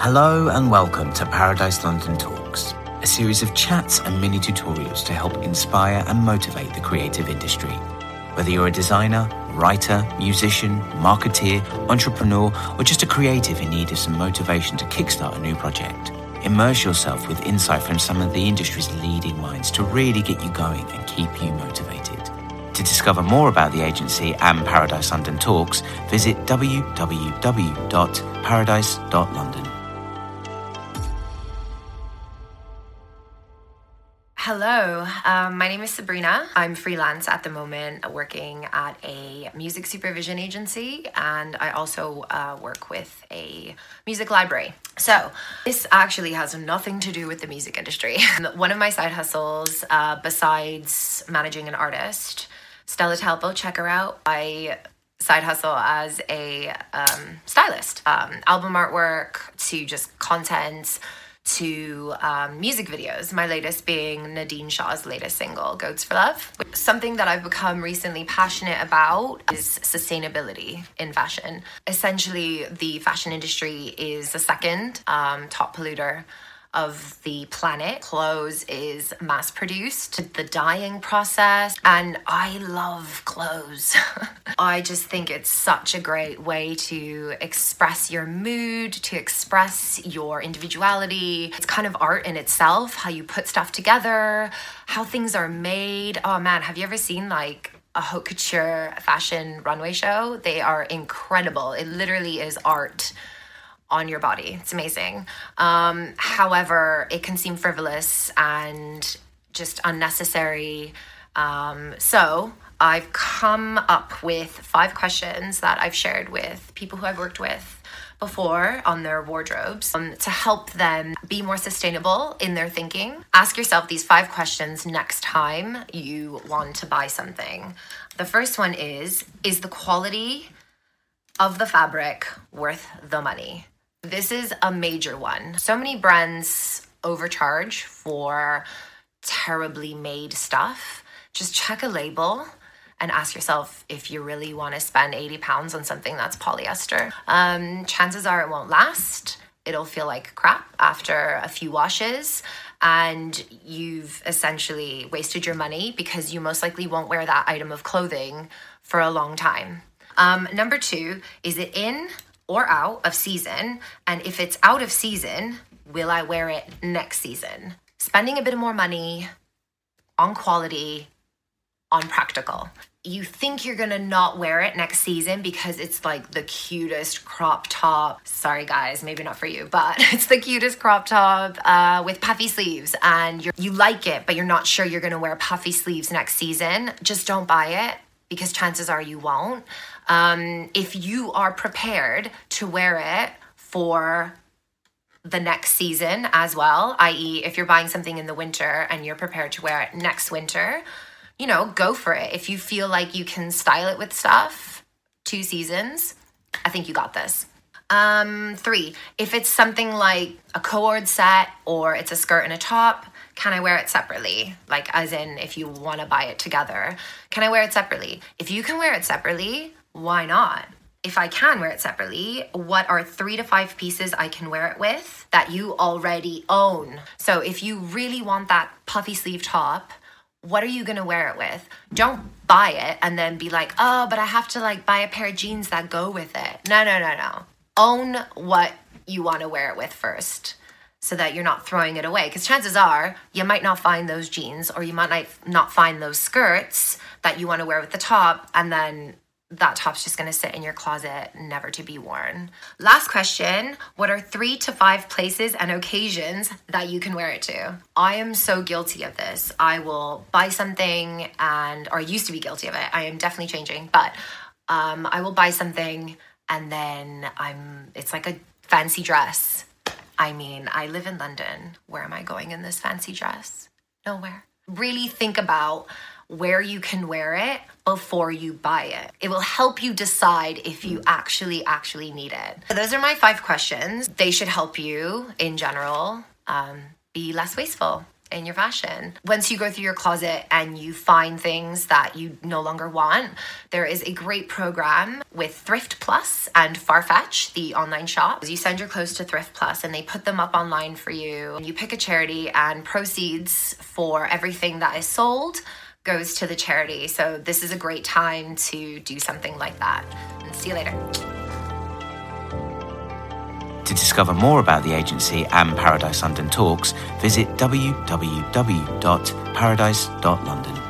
Hello and welcome to Paradise London Talks, a series of chats and mini tutorials to help inspire and motivate the creative industry. Whether you're a designer, writer, musician, marketeer, entrepreneur, or just a creative in need of some motivation to kickstart a new project, immerse yourself with insight from some of the industry's leading minds to really get you going and keep you motivated. To discover more about the agency and Paradise London Talks, visit www.paradise.london. Hello, um, my name is Sabrina. I'm freelance at the moment, working at a music supervision agency, and I also uh, work with a music library. So, this actually has nothing to do with the music industry. One of my side hustles, uh, besides managing an artist, Stella Talpo, check her out. I side hustle as a um, stylist, um, album artwork to just content to um, music videos, my latest being Nadine Shah's latest single, Goats for Love. Something that I've become recently passionate about is sustainability in fashion. Essentially, the fashion industry is the second um, top polluter of the planet. Clothes is mass produced, the dyeing process, and I love clothes. I just think it's such a great way to express your mood, to express your individuality. It's kind of art in itself, how you put stuff together, how things are made. Oh man, have you ever seen like a haute couture fashion runway show? They are incredible. It literally is art on your body. It's amazing. Um, however, it can seem frivolous and just unnecessary. Um, so, I've come up with five questions that I've shared with people who I've worked with before on their wardrobes um, to help them be more sustainable in their thinking. Ask yourself these five questions next time you want to buy something. The first one is Is the quality of the fabric worth the money? This is a major one. So many brands overcharge for terribly made stuff. Just check a label and ask yourself if you really want to spend 80 pounds on something that's polyester. Um, chances are it won't last. It'll feel like crap after a few washes, and you've essentially wasted your money because you most likely won't wear that item of clothing for a long time. Um, number two, is it in or out of season? And if it's out of season, will I wear it next season? Spending a bit more money on quality, on practical. You think you're gonna not wear it next season because it's like the cutest crop top. Sorry, guys, maybe not for you, but it's the cutest crop top uh, with puffy sleeves, and you like it, but you're not sure you're gonna wear puffy sleeves next season. Just don't buy it because chances are you won't. Um, if you are prepared to wear it for the next season as well, i.e., if you're buying something in the winter and you're prepared to wear it next winter, you know, go for it. If you feel like you can style it with stuff, two seasons, I think you got this. Um, three, if it's something like a cord set or it's a skirt and a top, can I wear it separately? Like, as in, if you want to buy it together, can I wear it separately? If you can wear it separately, why not? If I can wear it separately, what are three to five pieces I can wear it with that you already own? So if you really want that puffy sleeve top, what are you gonna wear it with? Don't buy it and then be like, oh, but I have to like buy a pair of jeans that go with it. No, no, no, no. Own what you wanna wear it with first so that you're not throwing it away. Because chances are you might not find those jeans or you might not find those skirts that you wanna wear with the top and then that top's just going to sit in your closet, never to be worn. Last question What are three to five places and occasions that you can wear it to? I am so guilty of this. I will buy something and, or I used to be guilty of it. I am definitely changing, but um, I will buy something and then I'm, it's like a fancy dress. I mean, I live in London. Where am I going in this fancy dress? Nowhere. Really think about where you can wear it before you buy it. It will help you decide if you actually actually need it. Those are my five questions. They should help you in general um, be less wasteful in your fashion. Once you go through your closet and you find things that you no longer want, there is a great program with Thrift Plus and Farfetch, the online shop. You send your clothes to Thrift Plus and they put them up online for you. You pick a charity and proceeds for everything that is sold goes to the charity. So this is a great time to do something like that. And see you later. To discover more about the agency and Paradise London Talks, visit www.paradise.london.